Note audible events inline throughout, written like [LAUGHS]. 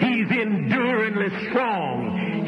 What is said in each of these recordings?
He's enduringly strong.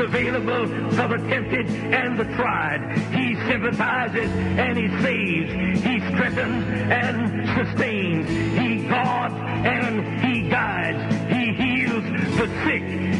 Available for the tempted and the tried. He sympathizes and he saves. He strengthens and sustains. He guards and he guides. He heals the sick.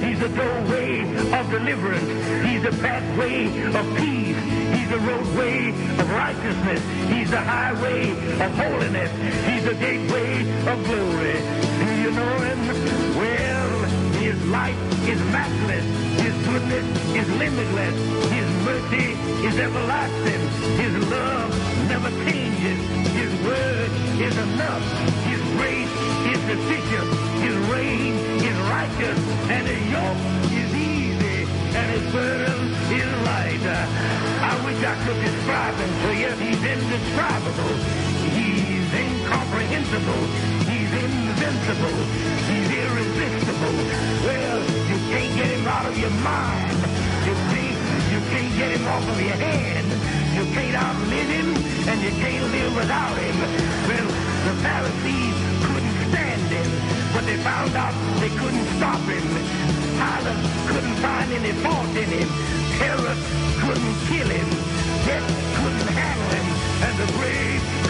The doorway of deliverance. He's the pathway of peace. He's the roadway of righteousness. He's the highway of holiness. He's the gateway of glory. Do you know him? Well, his light is matchless. His goodness is limitless. His mercy is everlasting. His love never changes. Is enough. His grace is sufficient. His reign is righteous. And his yoke is easy. And his burden is light. I wish I could describe him to you. He's indescribable. He's incomprehensible. He's invincible. He's irresistible. Well, you can't get him out of your mind. You see, you can't get him off of your hand. You can't outlive him, and you can't live without him. Well, the Pharisees couldn't stand him, but they found out they couldn't stop him. Pilate couldn't find any fault in him. Herod couldn't kill him. Death couldn't handle him, and the grave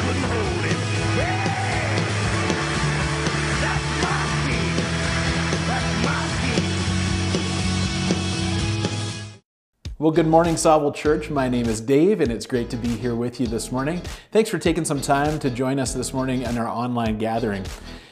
Well, good morning, Sauble Church. My name is Dave, and it's great to be here with you this morning. Thanks for taking some time to join us this morning in our online gathering.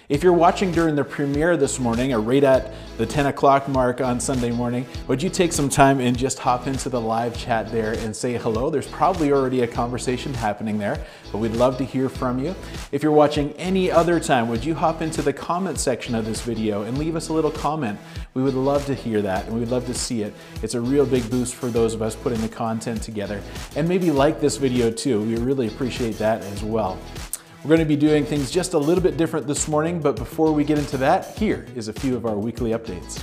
If you're watching during the premiere this morning, or right at the 10 o'clock mark on Sunday morning, would you take some time and just hop into the live chat there and say hello? There's probably already a conversation happening there, but we'd love to hear from you. If you're watching any other time, would you hop into the comment section of this video and leave us a little comment? We would love to hear that and we'd love to see it. It's a real big boost for those of us putting the content together. And maybe like this video too. We really appreciate that as well. We're going to be doing things just a little bit different this morning, but before we get into that, here is a few of our weekly updates.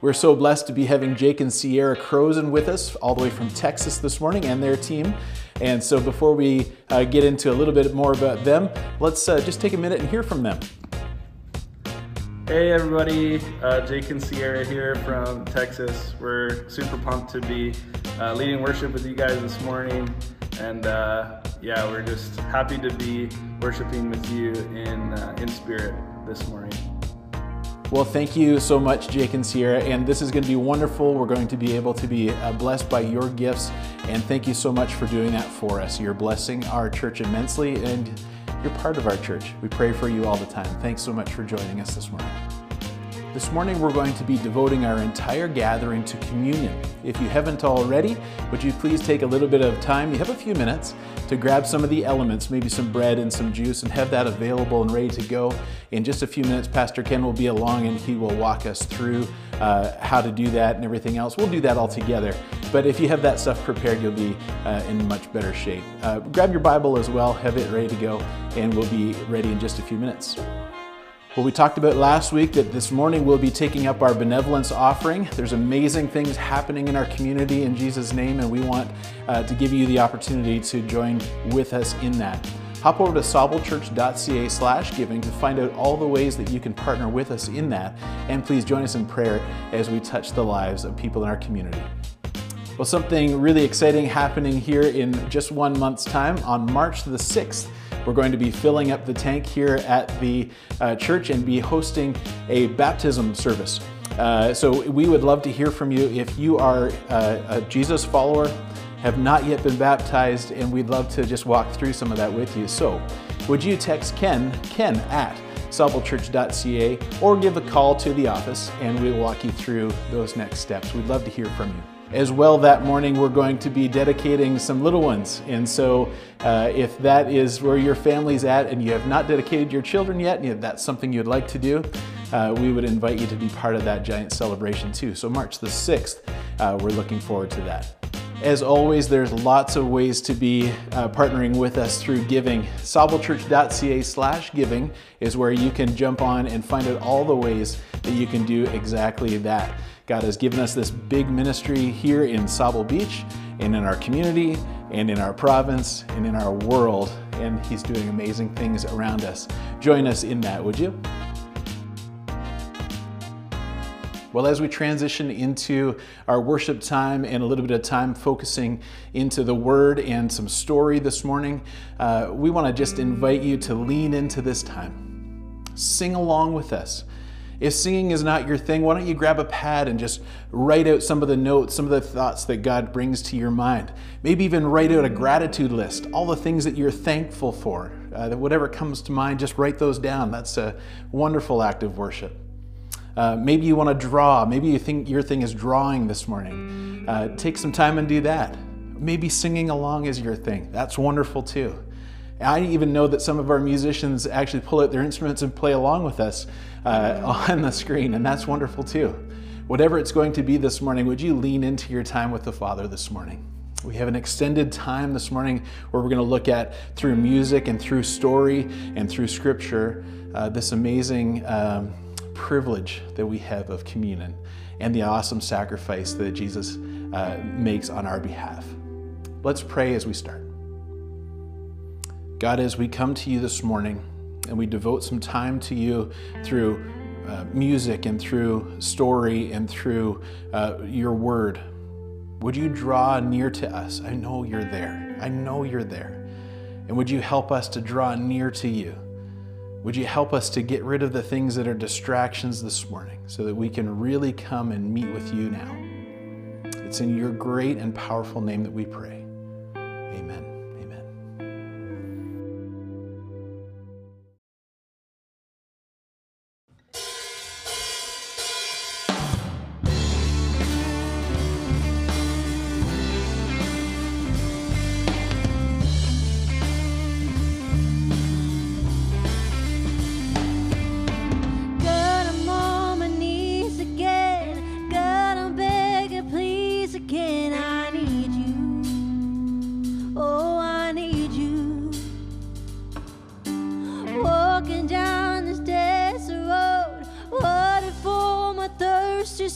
We're so blessed to be having Jake and Sierra Crozen with us all the way from Texas this morning and their team. And so before we uh, get into a little bit more about them, let's uh, just take a minute and hear from them. Hey everybody, uh, Jake and Sierra here from Texas. We're super pumped to be uh, leading worship with you guys this morning. And uh, yeah, we're just happy to be worshiping with you in, uh, in spirit this morning. Well, thank you so much, Jake and Sierra. And this is going to be wonderful. We're going to be able to be uh, blessed by your gifts. And thank you so much for doing that for us. You're blessing our church immensely, and you're part of our church. We pray for you all the time. Thanks so much for joining us this morning. This morning we're going to be devoting our entire gathering to communion. If you haven't already, would you please take a little bit of time, you have a few minutes, to grab some of the elements, maybe some bread and some juice, and have that available and ready to go. In just a few minutes, Pastor Ken will be along and he will walk us through uh, how to do that and everything else. We'll do that all together. But if you have that stuff prepared, you'll be uh, in much better shape. Uh, grab your Bible as well, have it ready to go, and we'll be ready in just a few minutes. Well, we talked about last week that this morning we'll be taking up our benevolence offering. There's amazing things happening in our community in Jesus' name, and we want uh, to give you the opportunity to join with us in that. Hop over to saublechurch.ca slash giving to find out all the ways that you can partner with us in that. And please join us in prayer as we touch the lives of people in our community. Well, something really exciting happening here in just one month's time. On March the 6th, we're going to be filling up the tank here at the uh, church and be hosting a baptism service. Uh, so we would love to hear from you if you are uh, a Jesus follower, have not yet been baptized, and we'd love to just walk through some of that with you. So would you text Ken, Ken at saublechurch.ca, or give a call to the office and we'll walk you through those next steps. We'd love to hear from you. As well, that morning we're going to be dedicating some little ones. And so, uh, if that is where your family's at and you have not dedicated your children yet, and that's something you'd like to do, uh, we would invite you to be part of that giant celebration too. So, March the 6th, uh, we're looking forward to that. As always, there's lots of ways to be uh, partnering with us through giving. saublechurch.ca slash giving is where you can jump on and find out all the ways that you can do exactly that. God has given us this big ministry here in Sauble Beach and in our community and in our province and in our world, and He's doing amazing things around us. Join us in that, would you? Well, as we transition into our worship time and a little bit of time focusing into the Word and some story this morning, uh, we want to just invite you to lean into this time. Sing along with us. If singing is not your thing, why don't you grab a pad and just write out some of the notes, some of the thoughts that God brings to your mind? Maybe even write out a gratitude list, all the things that you're thankful for. Uh, whatever comes to mind, just write those down. That's a wonderful act of worship. Uh, maybe you want to draw. Maybe you think your thing is drawing this morning. Uh, take some time and do that. Maybe singing along is your thing. That's wonderful too. I even know that some of our musicians actually pull out their instruments and play along with us uh, [LAUGHS] on the screen, and that's wonderful too. Whatever it's going to be this morning, would you lean into your time with the Father this morning? We have an extended time this morning where we're going to look at through music and through story and through scripture uh, this amazing um, privilege that we have of communion and the awesome sacrifice that Jesus uh, makes on our behalf. Let's pray as we start. God, as we come to you this morning and we devote some time to you through uh, music and through story and through uh, your word, would you draw near to us? I know you're there. I know you're there. And would you help us to draw near to you? Would you help us to get rid of the things that are distractions this morning so that we can really come and meet with you now? It's in your great and powerful name that we pray.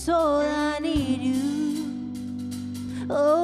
all I need you. Oh.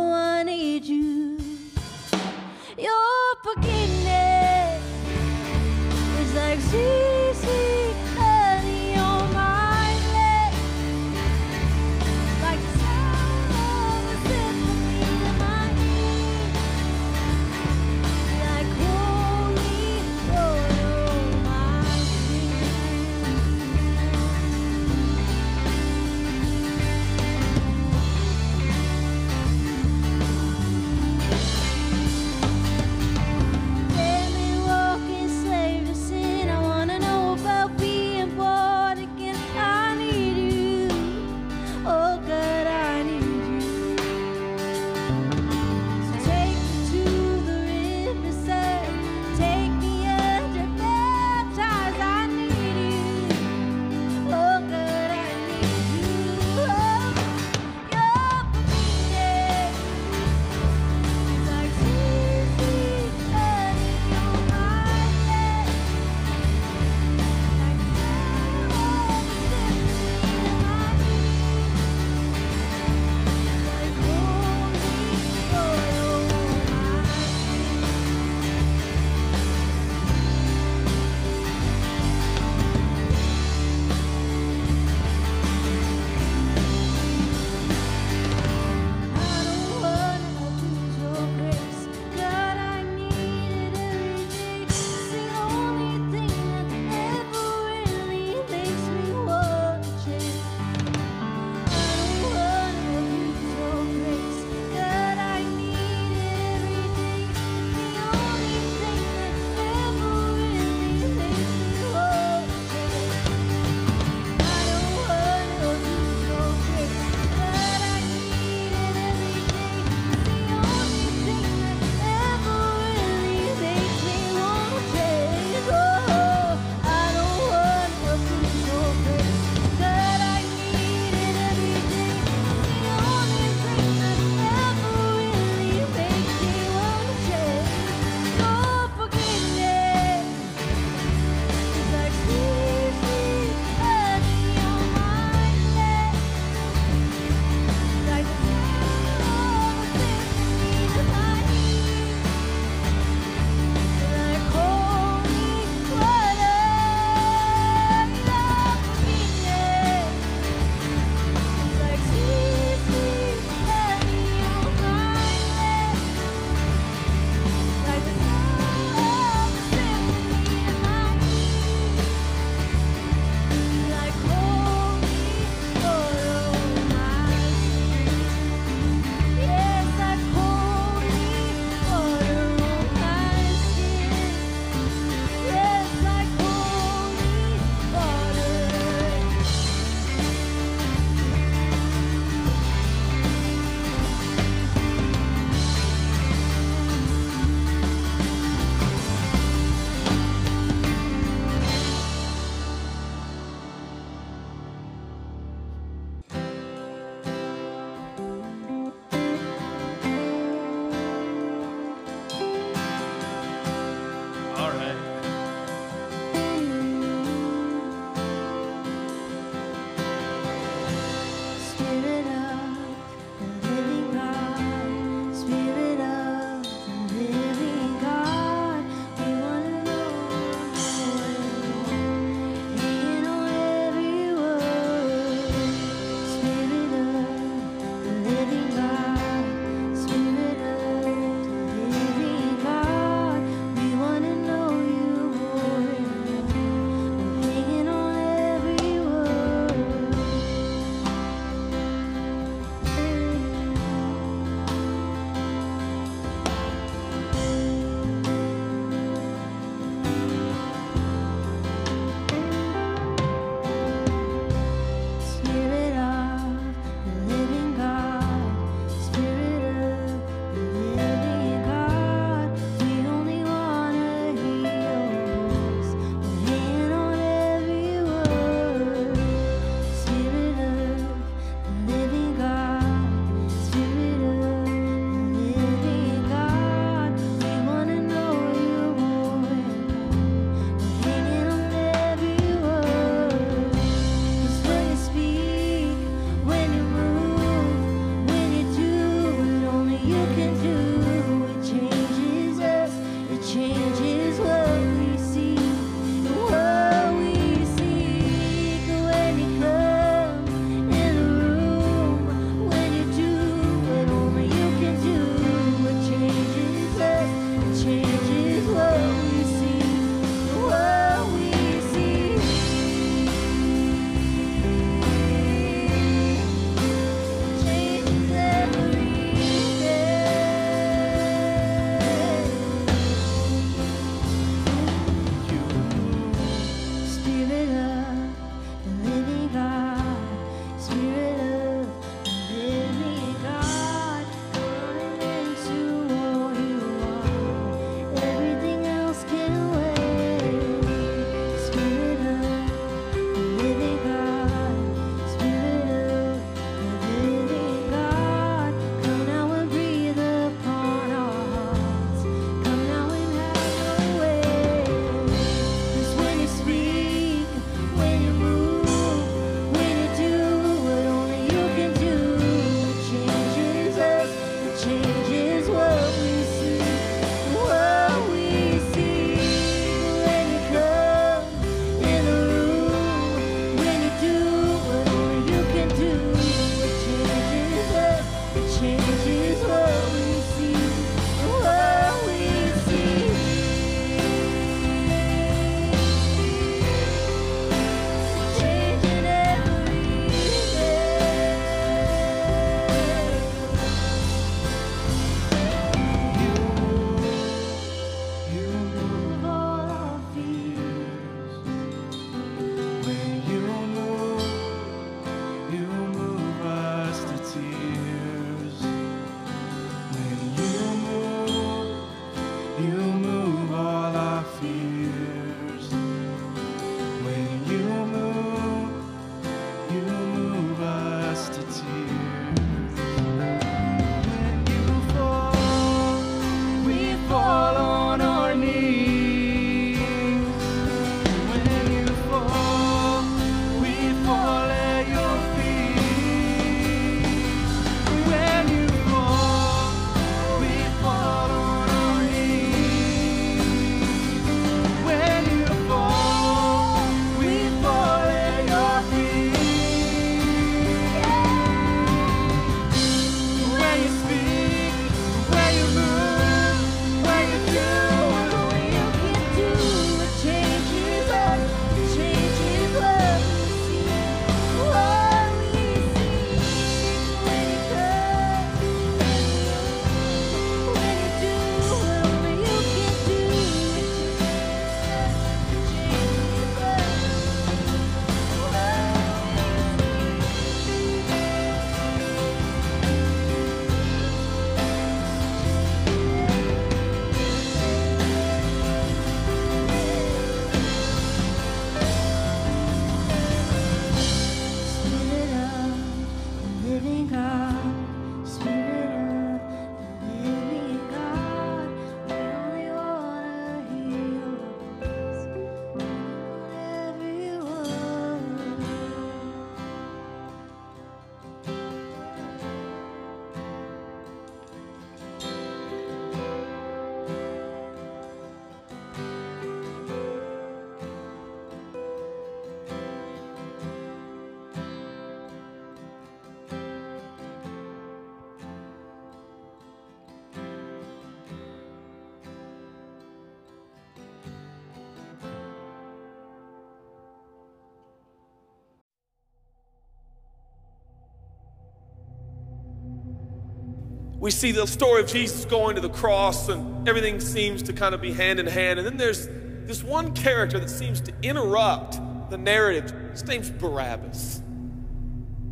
We see the story of Jesus going to the cross, and everything seems to kind of be hand in hand. And then there's this one character that seems to interrupt the narrative. His name's Barabbas.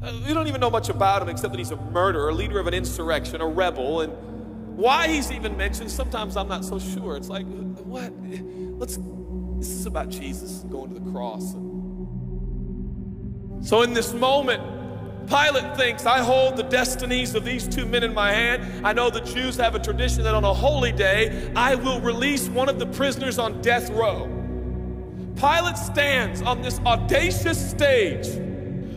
Uh, we don't even know much about him except that he's a murderer, a leader of an insurrection, a rebel, and why he's even mentioned, sometimes I'm not so sure. It's like, what? Let's, this is about Jesus going to the cross. So in this moment, Pilate thinks, I hold the destinies of these two men in my hand. I know the Jews have a tradition that on a holy day, I will release one of the prisoners on death row. Pilate stands on this audacious stage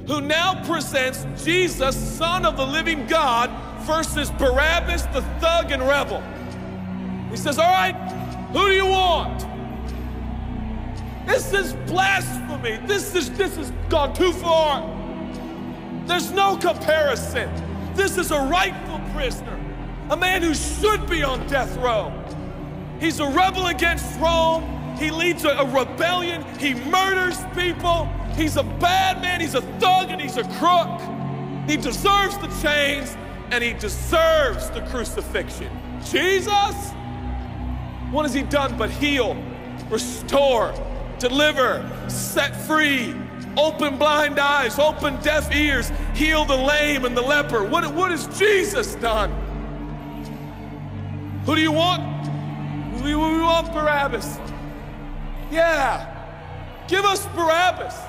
who now presents Jesus, Son of the living God, versus Barabbas, the thug and rebel. He says, All right, who do you want? This is blasphemy. This is this has gone too far. There's no comparison. This is a rightful prisoner, a man who should be on death row. He's a rebel against Rome. He leads a, rebellion. He murders people. He's a bad man. He's a thug and he's a crook. He deserves the chains and he deserves the crucifixion. Jesus, what has he done but heal, restore, deliver, set free, open blind eyes, open deaf ears, heal the lame and the leper? What, what has Jesus done? Who do you want? We, we want Barabbas. Yeah, give us Barabbas.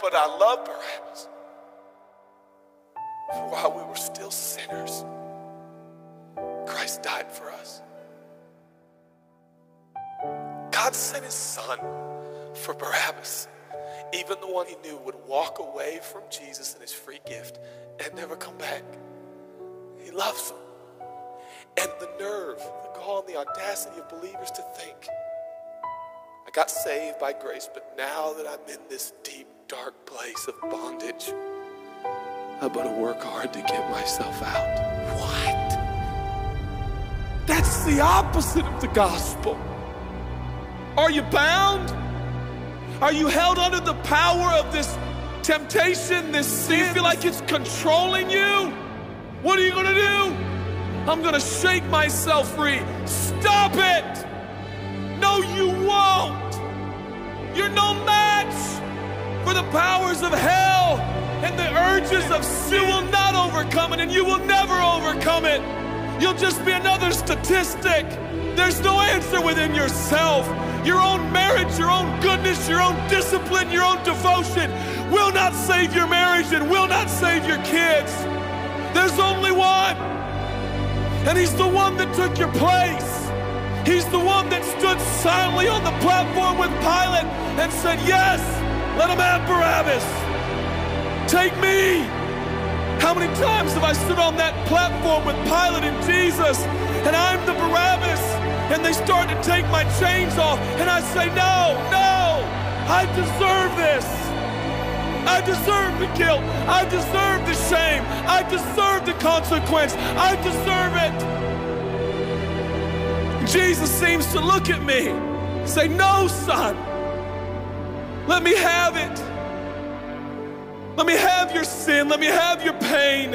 But I love Barabbas. For while we were still sinners, Christ died for us. God sent his son for Barabbas, even the one he knew would walk away from Jesus and his free gift and never come back. He loves him. And the nerve, the gall, and the audacity of believers to think, I got saved by grace, but now that I'm in this deep, dark place of bondage, I better work hard to get myself out. What? That's the opposite of the gospel. Are you bound? Are you held under the power of this temptation, this sin? Do You feel like it's controlling you? What are you gonna do? I'm gonna shake myself free. Stop it! No, you won't! You're no match for the powers of hell and the urges of sin. Will not overcome it, and you will never overcome it. You'll just be another statistic. There's no answer within yourself. Your own marriage, your own goodness, your own discipline, your own devotion will not save your marriage and will not save your kids. There's only one. And he's the one that took your place. He's the one that stood silently on the platform with Pilate and said, Yes, let him have Barabbas. Take me. How many times have I stood on that platform with Pilate and Jesus, and I'm the Barabbas, and they start to take my chains off, and I say, No, no, I deserve this. I deserve the guilt. I deserve the shame. I deserve the consequence. I deserve it. Jesus seems to look at me, say, No, son, let me have it. Let me have your sin. Let me have your pain.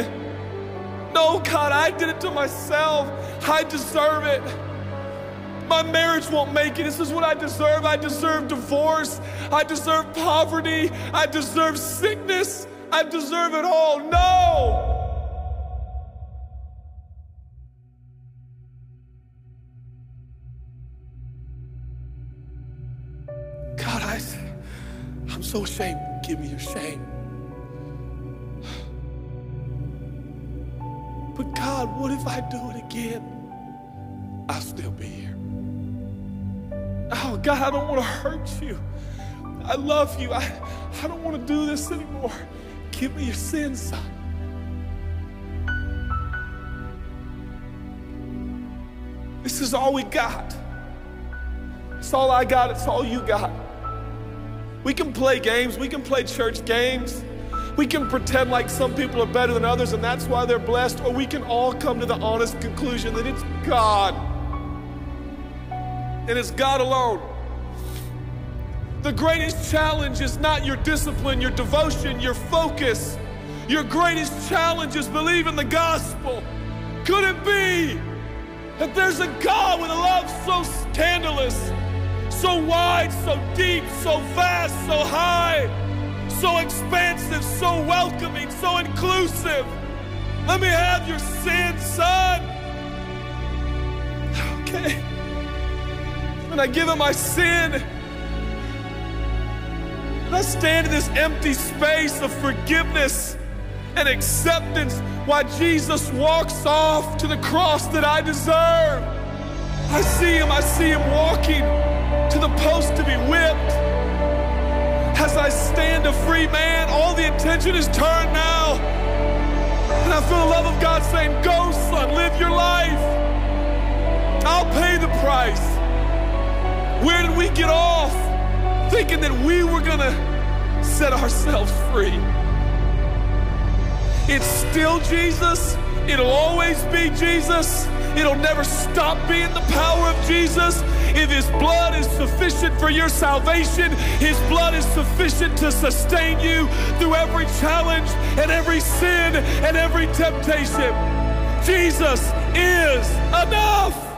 No, God, I did it to myself. I deserve it. My marriage won't make it. This is what I deserve. I deserve divorce. I deserve poverty. I deserve sickness. I deserve it all. No! So ashamed. Give me your shame. But God, what if I do it again? I'll still be here. Oh, God, I don't want to hurt you. I love you. I, I don't want to do this anymore. Give me your sins, son. This is all we got. It's all I got. It's all you got. We can play games. We can play church games. We can pretend like some people are better than others and that's why they're blessed, or we can all come to the honest conclusion that it's God. And it's God alone. The greatest challenge is not your discipline, your devotion, your focus. Your greatest challenge is believing the gospel. Could it be that there's a God with a love so scandalous, so wide, so deep, so vast, so high? so expansive, so welcoming, so inclusive. Let me have your sin, son. Okay. And I give him my sin. And I stand in this empty space of forgiveness and acceptance while Jesus walks off to the cross that I deserve. I see him, I see him walking the post to be whipped. As I stand a free man, all the attention is turned now. And I feel the love of God saying, Go, son, live your life. I'll pay the price. Where did we get off thinking that we were going to set ourselves free? It's still Jesus. It'll always be Jesus. It'll never stop being the power of Jesus. If His blood is sufficient for your salvation, His blood is sufficient to sustain you through every challenge and every sin and every temptation. Jesus is enough.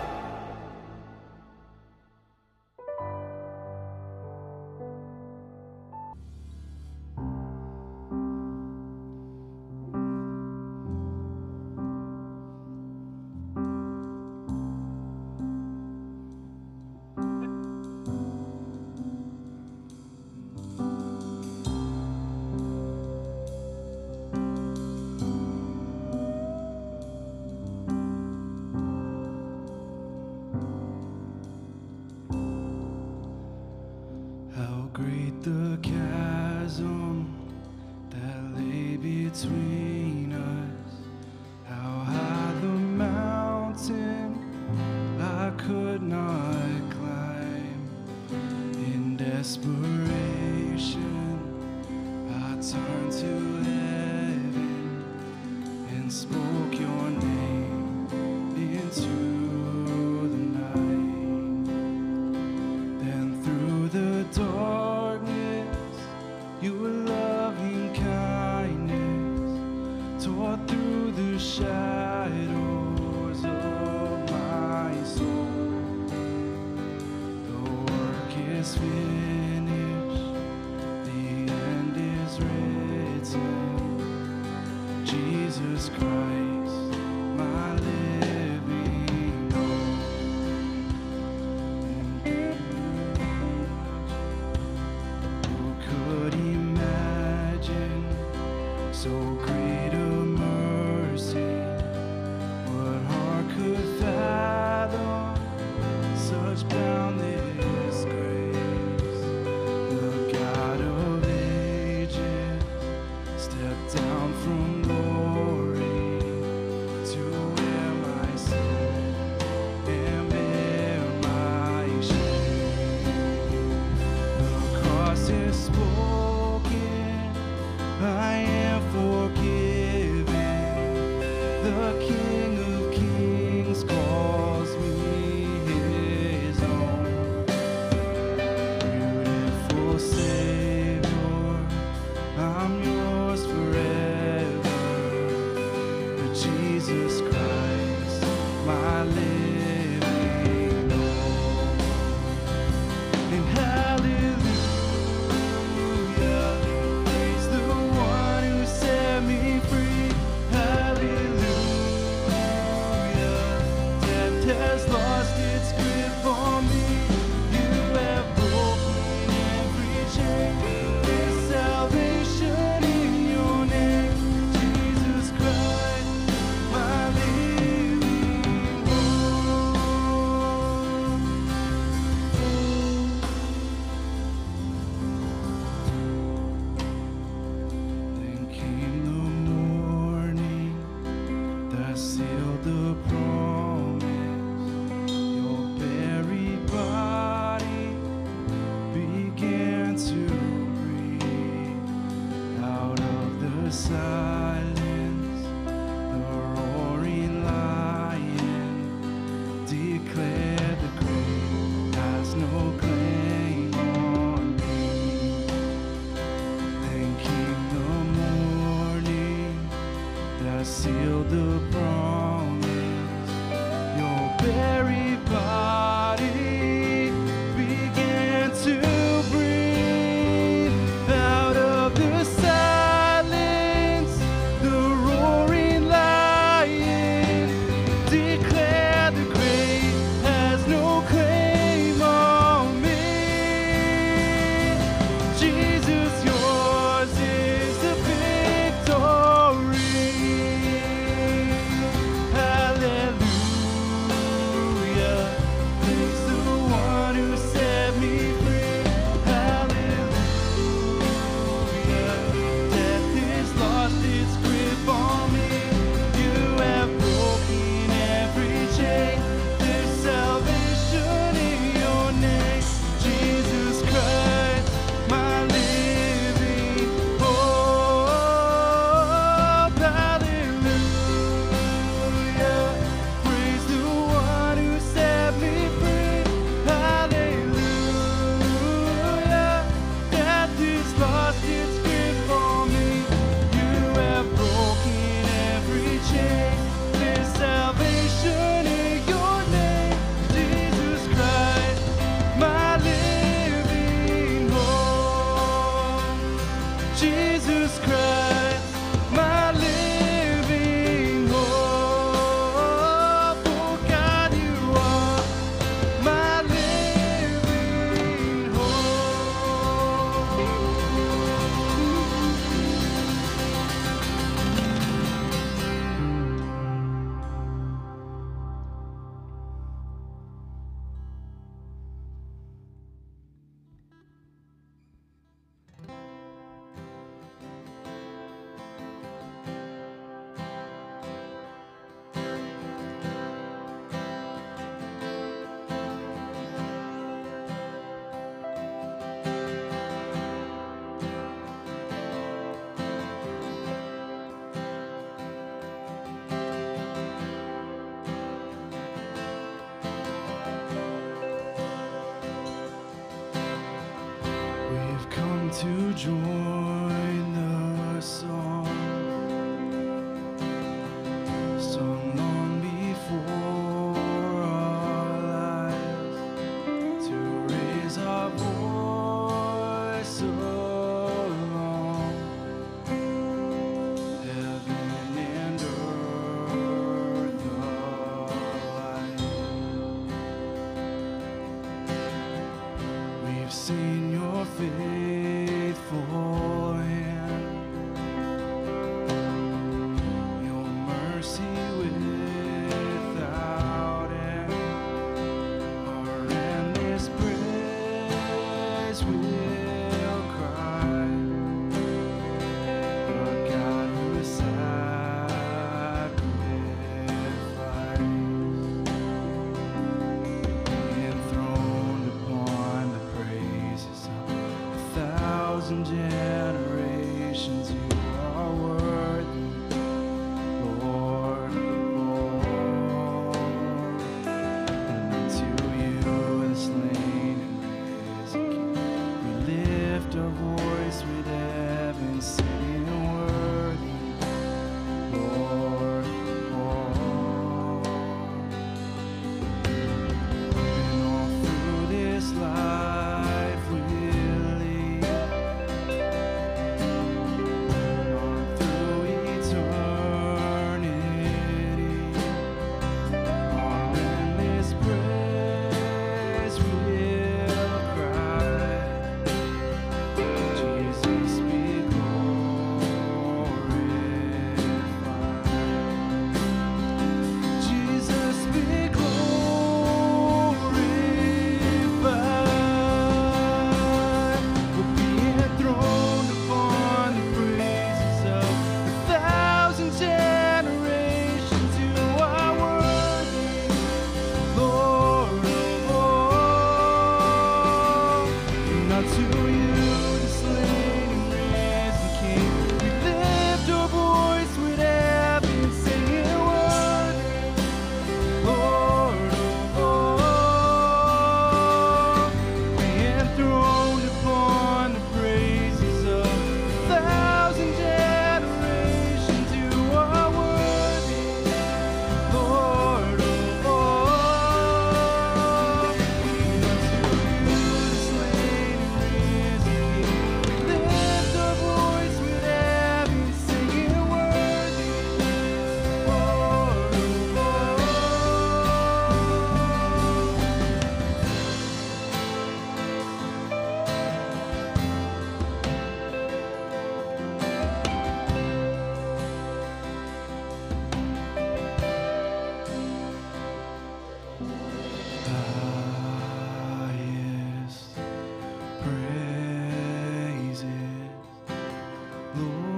Lord.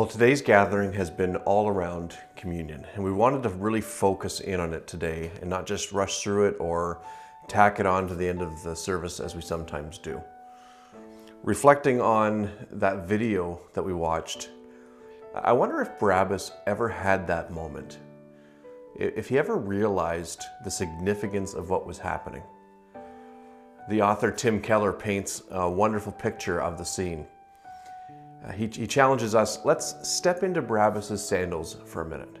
Well, today's gathering has been all around communion, and we wanted to really focus in on it today and not just rush through it or tack it on to the end of the service as we sometimes do. Reflecting on that video that we watched, I wonder if Barabbas ever had that moment, if he ever realized the significance of what was happening. The author Tim Keller paints a wonderful picture of the scene. Uh, he, he challenges us let's step into Barabbas' sandals for a minute.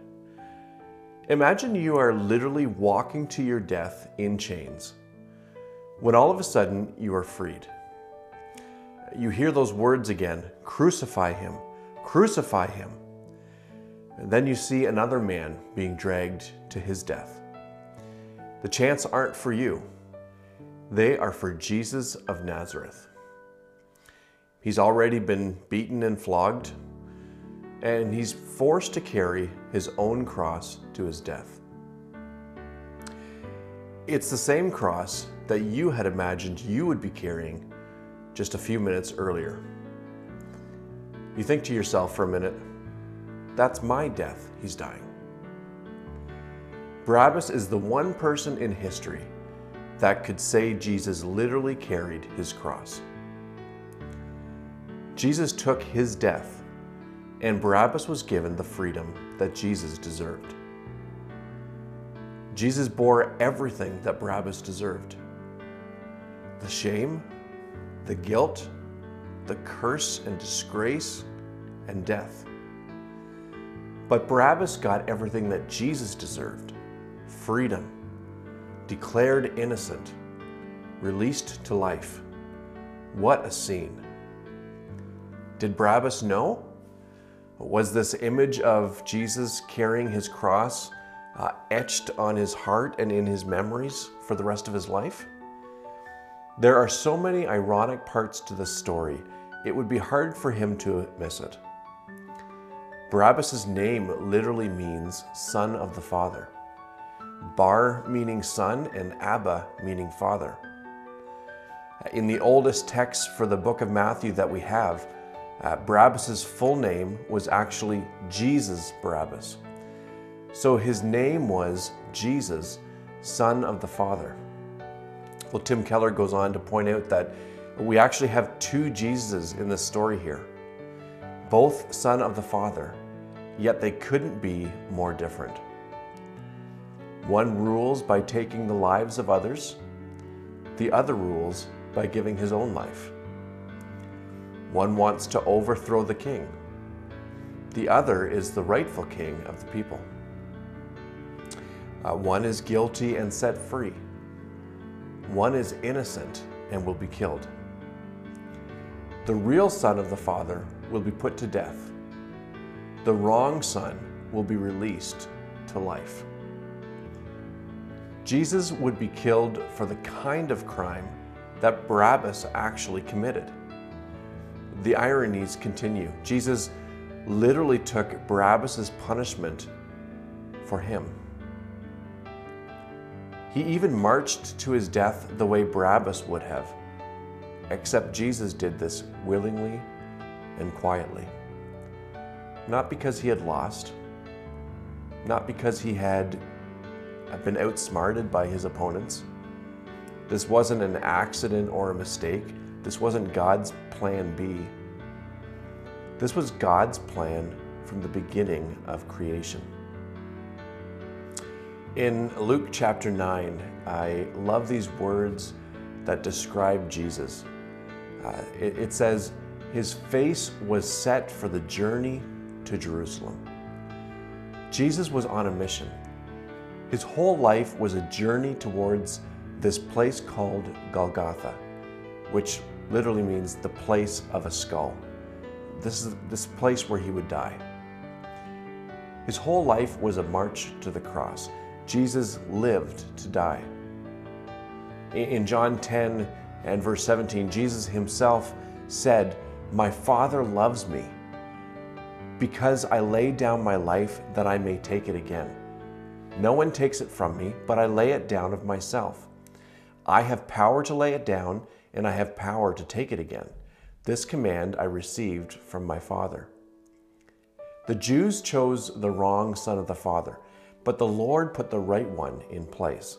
Imagine you are literally walking to your death in chains, when all of a sudden you are freed. You hear those words again crucify him, crucify him. And then you see another man being dragged to his death. The chants aren't for you, they are for Jesus of Nazareth. He's already been beaten and flogged, and he's forced to carry his own cross to his death. It's the same cross that you had imagined you would be carrying just a few minutes earlier. You think to yourself for a minute, that's my death he's dying. Barabbas is the one person in history that could say Jesus literally carried his cross. Jesus took his death, and Barabbas was given the freedom that Jesus deserved. Jesus bore everything that Barabbas deserved the shame, the guilt, the curse and disgrace, and death. But Barabbas got everything that Jesus deserved freedom, declared innocent, released to life. What a scene! Did Barabbas know? Was this image of Jesus carrying his cross uh, etched on his heart and in his memories for the rest of his life? There are so many ironic parts to this story, it would be hard for him to miss it. Barabbas' name literally means son of the father. Bar meaning son and Abba meaning father. In the oldest text for the book of Matthew that we have, uh, Barabbas' full name was actually Jesus Barabbas. So his name was Jesus, Son of the Father. Well, Tim Keller goes on to point out that we actually have two Jesuses in this story here, both Son of the Father, yet they couldn't be more different. One rules by taking the lives of others, the other rules by giving his own life. One wants to overthrow the king. The other is the rightful king of the people. Uh, one is guilty and set free. One is innocent and will be killed. The real son of the Father will be put to death. The wrong son will be released to life. Jesus would be killed for the kind of crime that Barabbas actually committed. The ironies continue. Jesus literally took Barabbas' punishment for him. He even marched to his death the way Barabbas would have, except Jesus did this willingly and quietly. Not because he had lost, not because he had been outsmarted by his opponents. This wasn't an accident or a mistake. This wasn't God's plan B. This was God's plan from the beginning of creation. In Luke chapter 9, I love these words that describe Jesus. Uh, it, it says, his face was set for the journey to Jerusalem. Jesus was on a mission. His whole life was a journey towards this place called Golgotha, which literally means the place of a skull. This is this place where he would die. His whole life was a march to the cross. Jesus lived to die. In John 10 and verse 17, Jesus himself said, My Father loves me because I lay down my life that I may take it again. No one takes it from me, but I lay it down of myself. I have power to lay it down, and I have power to take it again. This command I received from my Father. The Jews chose the wrong son of the Father, but the Lord put the right one in place.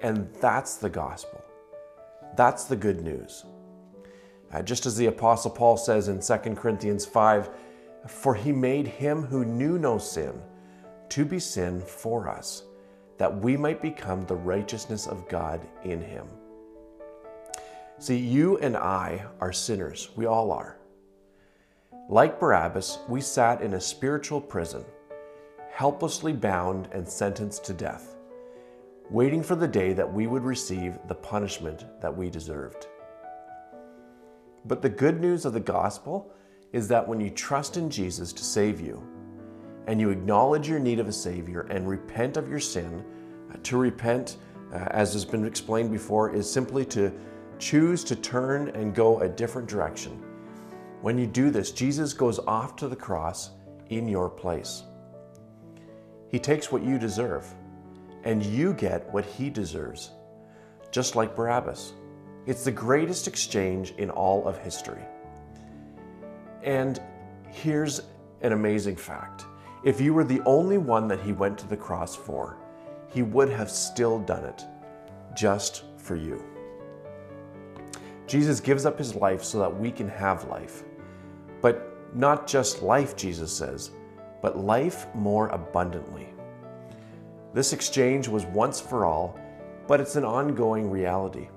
And that's the gospel. That's the good news. Uh, just as the Apostle Paul says in 2 Corinthians 5 For he made him who knew no sin to be sin for us, that we might become the righteousness of God in him. See, you and I are sinners. We all are. Like Barabbas, we sat in a spiritual prison, helplessly bound and sentenced to death, waiting for the day that we would receive the punishment that we deserved. But the good news of the gospel is that when you trust in Jesus to save you, and you acknowledge your need of a Savior and repent of your sin, to repent, uh, as has been explained before, is simply to choose to turn and go a different direction. When you do this, Jesus goes off to the cross in your place. He takes what you deserve, and you get what he deserves, just like Barabbas. It's the greatest exchange in all of history. And here's an amazing fact if you were the only one that he went to the cross for, he would have still done it just for you. Jesus gives up his life so that we can have life. But not just life, Jesus says, but life more abundantly. This exchange was once for all, but it's an ongoing reality.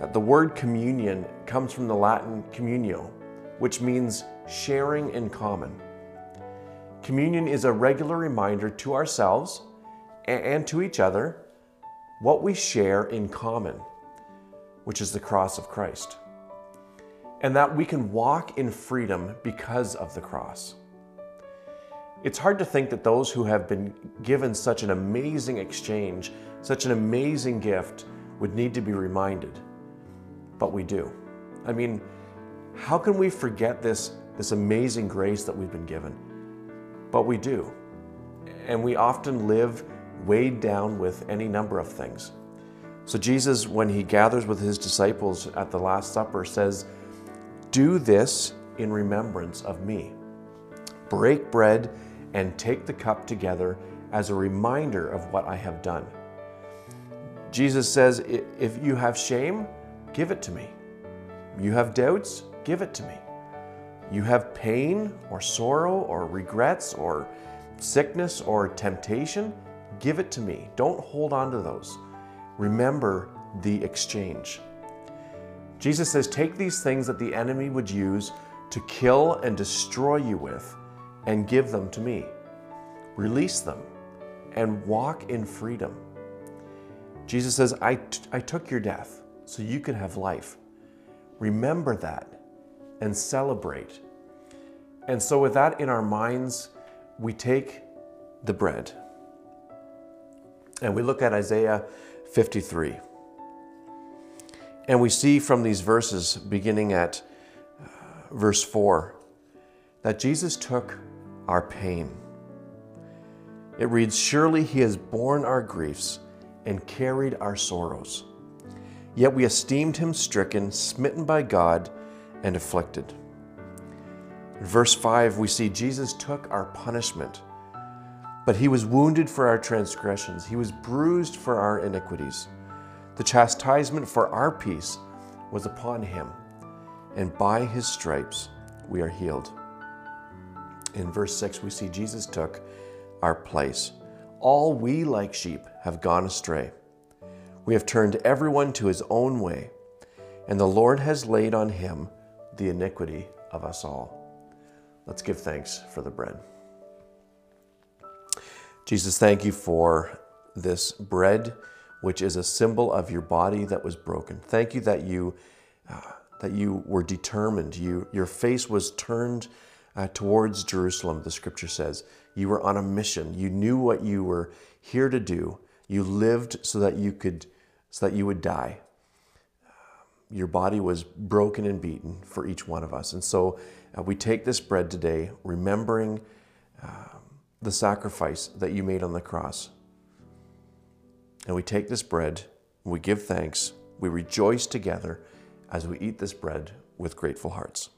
Uh, the word communion comes from the Latin communio, which means sharing in common. Communion is a regular reminder to ourselves and to each other what we share in common, which is the cross of Christ, and that we can walk in freedom because of the cross. It's hard to think that those who have been given such an amazing exchange, such an amazing gift, would need to be reminded. But we do. I mean, how can we forget this, this amazing grace that we've been given? but we do. And we often live weighed down with any number of things. So, Jesus, when he gathers with his disciples at the Last Supper, says, Do this in remembrance of me. Break bread and take the cup together as a reminder of what I have done. Jesus says, If you have shame, give it to me. You have doubts, give it to me you have pain or sorrow or regrets or sickness or temptation, give it to me. Don't hold on to those. Remember the exchange. Jesus says, Take these things that the enemy would use to kill and destroy you with and give them to me. Release them and walk in freedom. Jesus says, I, t- I took your death so you could have life. Remember that and celebrate. And so, with that in our minds, we take the bread and we look at Isaiah 53. And we see from these verses, beginning at uh, verse 4, that Jesus took our pain. It reads, Surely he has borne our griefs and carried our sorrows. Yet we esteemed him stricken, smitten by God, and afflicted. In verse 5, we see Jesus took our punishment, but he was wounded for our transgressions, he was bruised for our iniquities. The chastisement for our peace was upon him, and by his stripes we are healed. In verse 6, we see Jesus took our place. All we, like sheep, have gone astray. We have turned everyone to his own way, and the Lord has laid on him the iniquity of us all. Let's give thanks for the bread. Jesus, thank you for this bread, which is a symbol of your body that was broken. Thank you that you, uh, that you were determined. You, your face was turned uh, towards Jerusalem, the scripture says. You were on a mission. You knew what you were here to do. You lived so that you could, so that you would die. Your body was broken and beaten for each one of us. And so uh, we take this bread today, remembering um, the sacrifice that you made on the cross. And we take this bread, we give thanks, we rejoice together as we eat this bread with grateful hearts.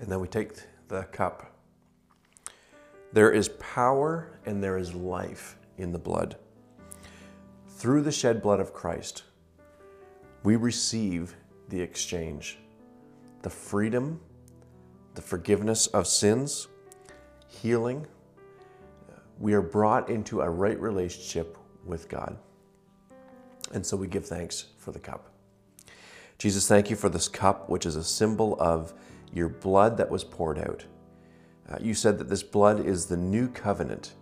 And then we take the cup. There is power and there is life in the blood. Through the shed blood of Christ, we receive the exchange, the freedom, the forgiveness of sins, healing. We are brought into a right relationship with God. And so we give thanks for the cup. Jesus, thank you for this cup, which is a symbol of your blood that was poured out. Uh, you said that this blood is the new covenant.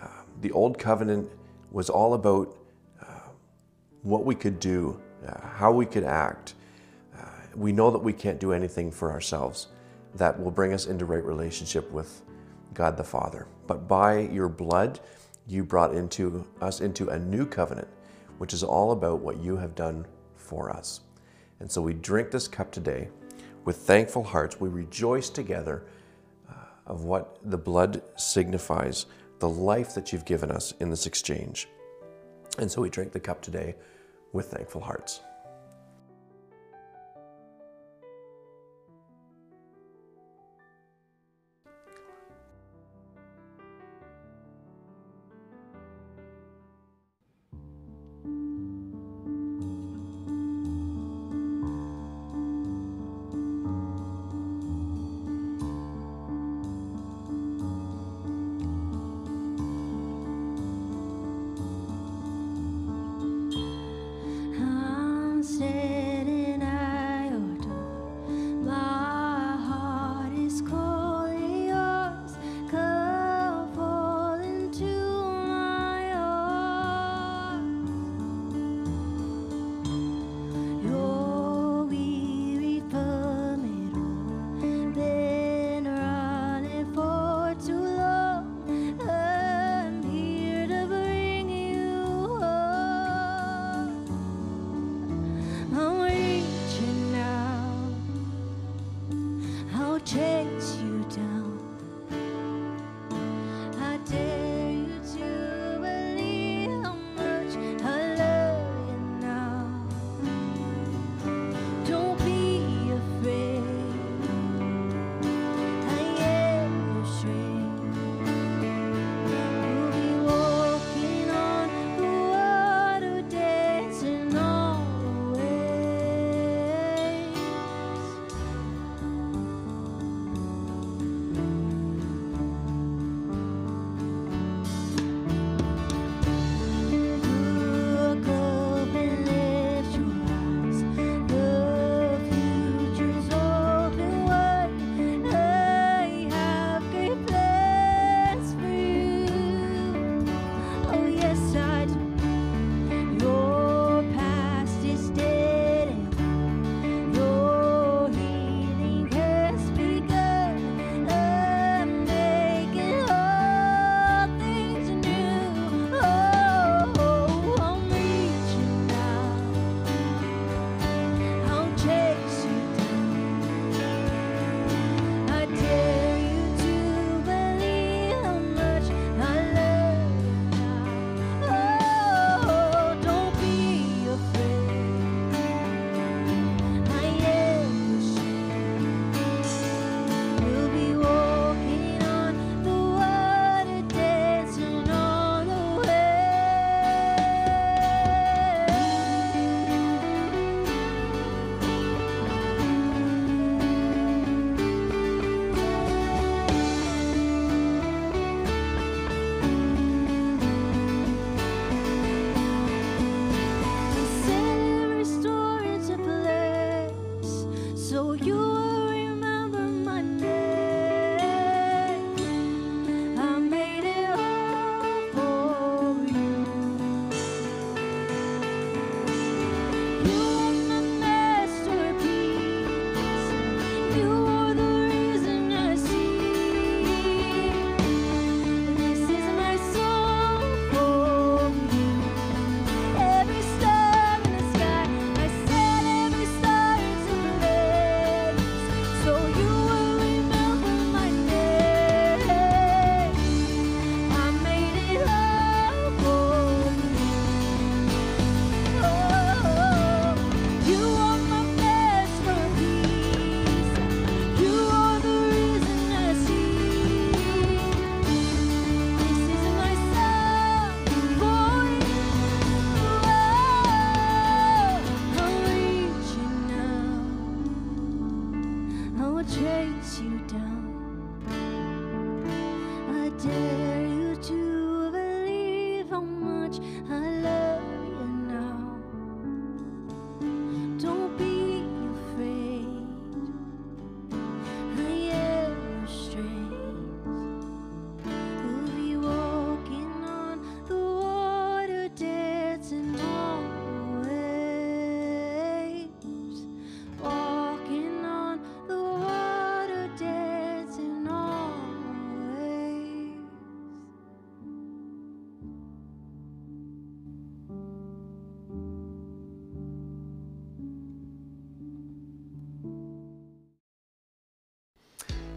Uh, the old covenant was all about uh, what we could do, uh, how we could act. Uh, we know that we can't do anything for ourselves that will bring us into right relationship with God the Father. But by your blood, you brought into us into a new covenant, which is all about what you have done for us. And so we drink this cup today with thankful hearts. We rejoice together of what the blood signifies, the life that you've given us in this exchange. And so we drink the cup today with thankful hearts. I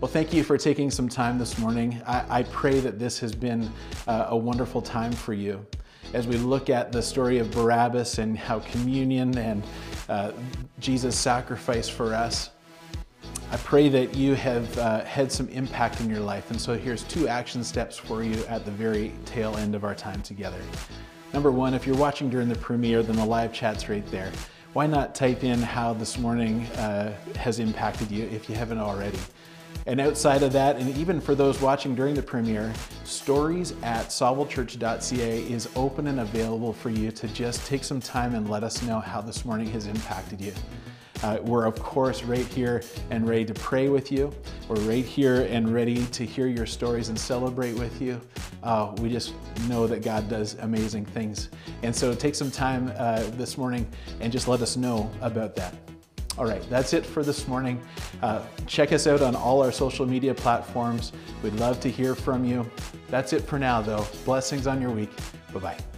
Well, thank you for taking some time this morning. I, I pray that this has been uh, a wonderful time for you. As we look at the story of Barabbas and how communion and uh, Jesus' sacrifice for us, I pray that you have uh, had some impact in your life. And so here's two action steps for you at the very tail end of our time together. Number one, if you're watching during the premiere, then the live chat's right there. Why not type in how this morning uh, has impacted you if you haven't already? And outside of that, and even for those watching during the premiere, stories at saublechurch.ca is open and available for you to just take some time and let us know how this morning has impacted you. Uh, we're, of course, right here and ready to pray with you. We're right here and ready to hear your stories and celebrate with you. Uh, we just know that God does amazing things. And so take some time uh, this morning and just let us know about that. All right, that's it for this morning. Uh, check us out on all our social media platforms. We'd love to hear from you. That's it for now, though. Blessings on your week. Bye bye.